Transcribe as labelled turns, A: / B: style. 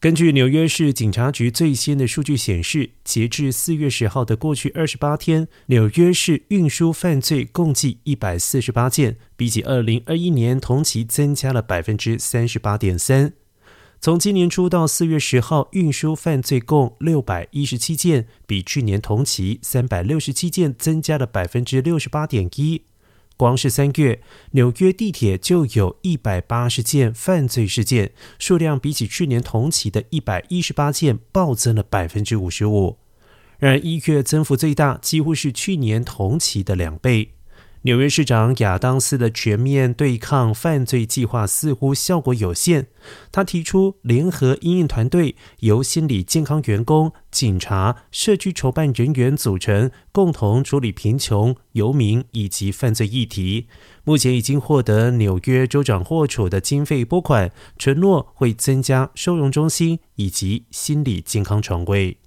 A: 根据纽约市警察局最新的数据显示，截至四月十号的过去二十八天，纽约市运输犯罪共计一百四十八件，比起二零二一年同期增加了百分之三十八点三。从今年初到四月十号，运输犯罪共六百一十七件，比去年同期三百六十七件增加了百分之六十八点一。光是三月，纽约地铁就有一百八十件犯罪事件，数量比起去年同期的一百一十八件暴增了百分之五十五。然而，一月增幅最大，几乎是去年同期的两倍。纽约市长亚当斯的全面对抗犯罪计划似乎效果有限。他提出联合应应团队，由心理健康员工、警察、社区筹办人员组成，共同处理贫穷、游民以及犯罪议题。目前已经获得纽约州长霍楚的经费拨款，承诺会增加收容中心以及心理健康床位。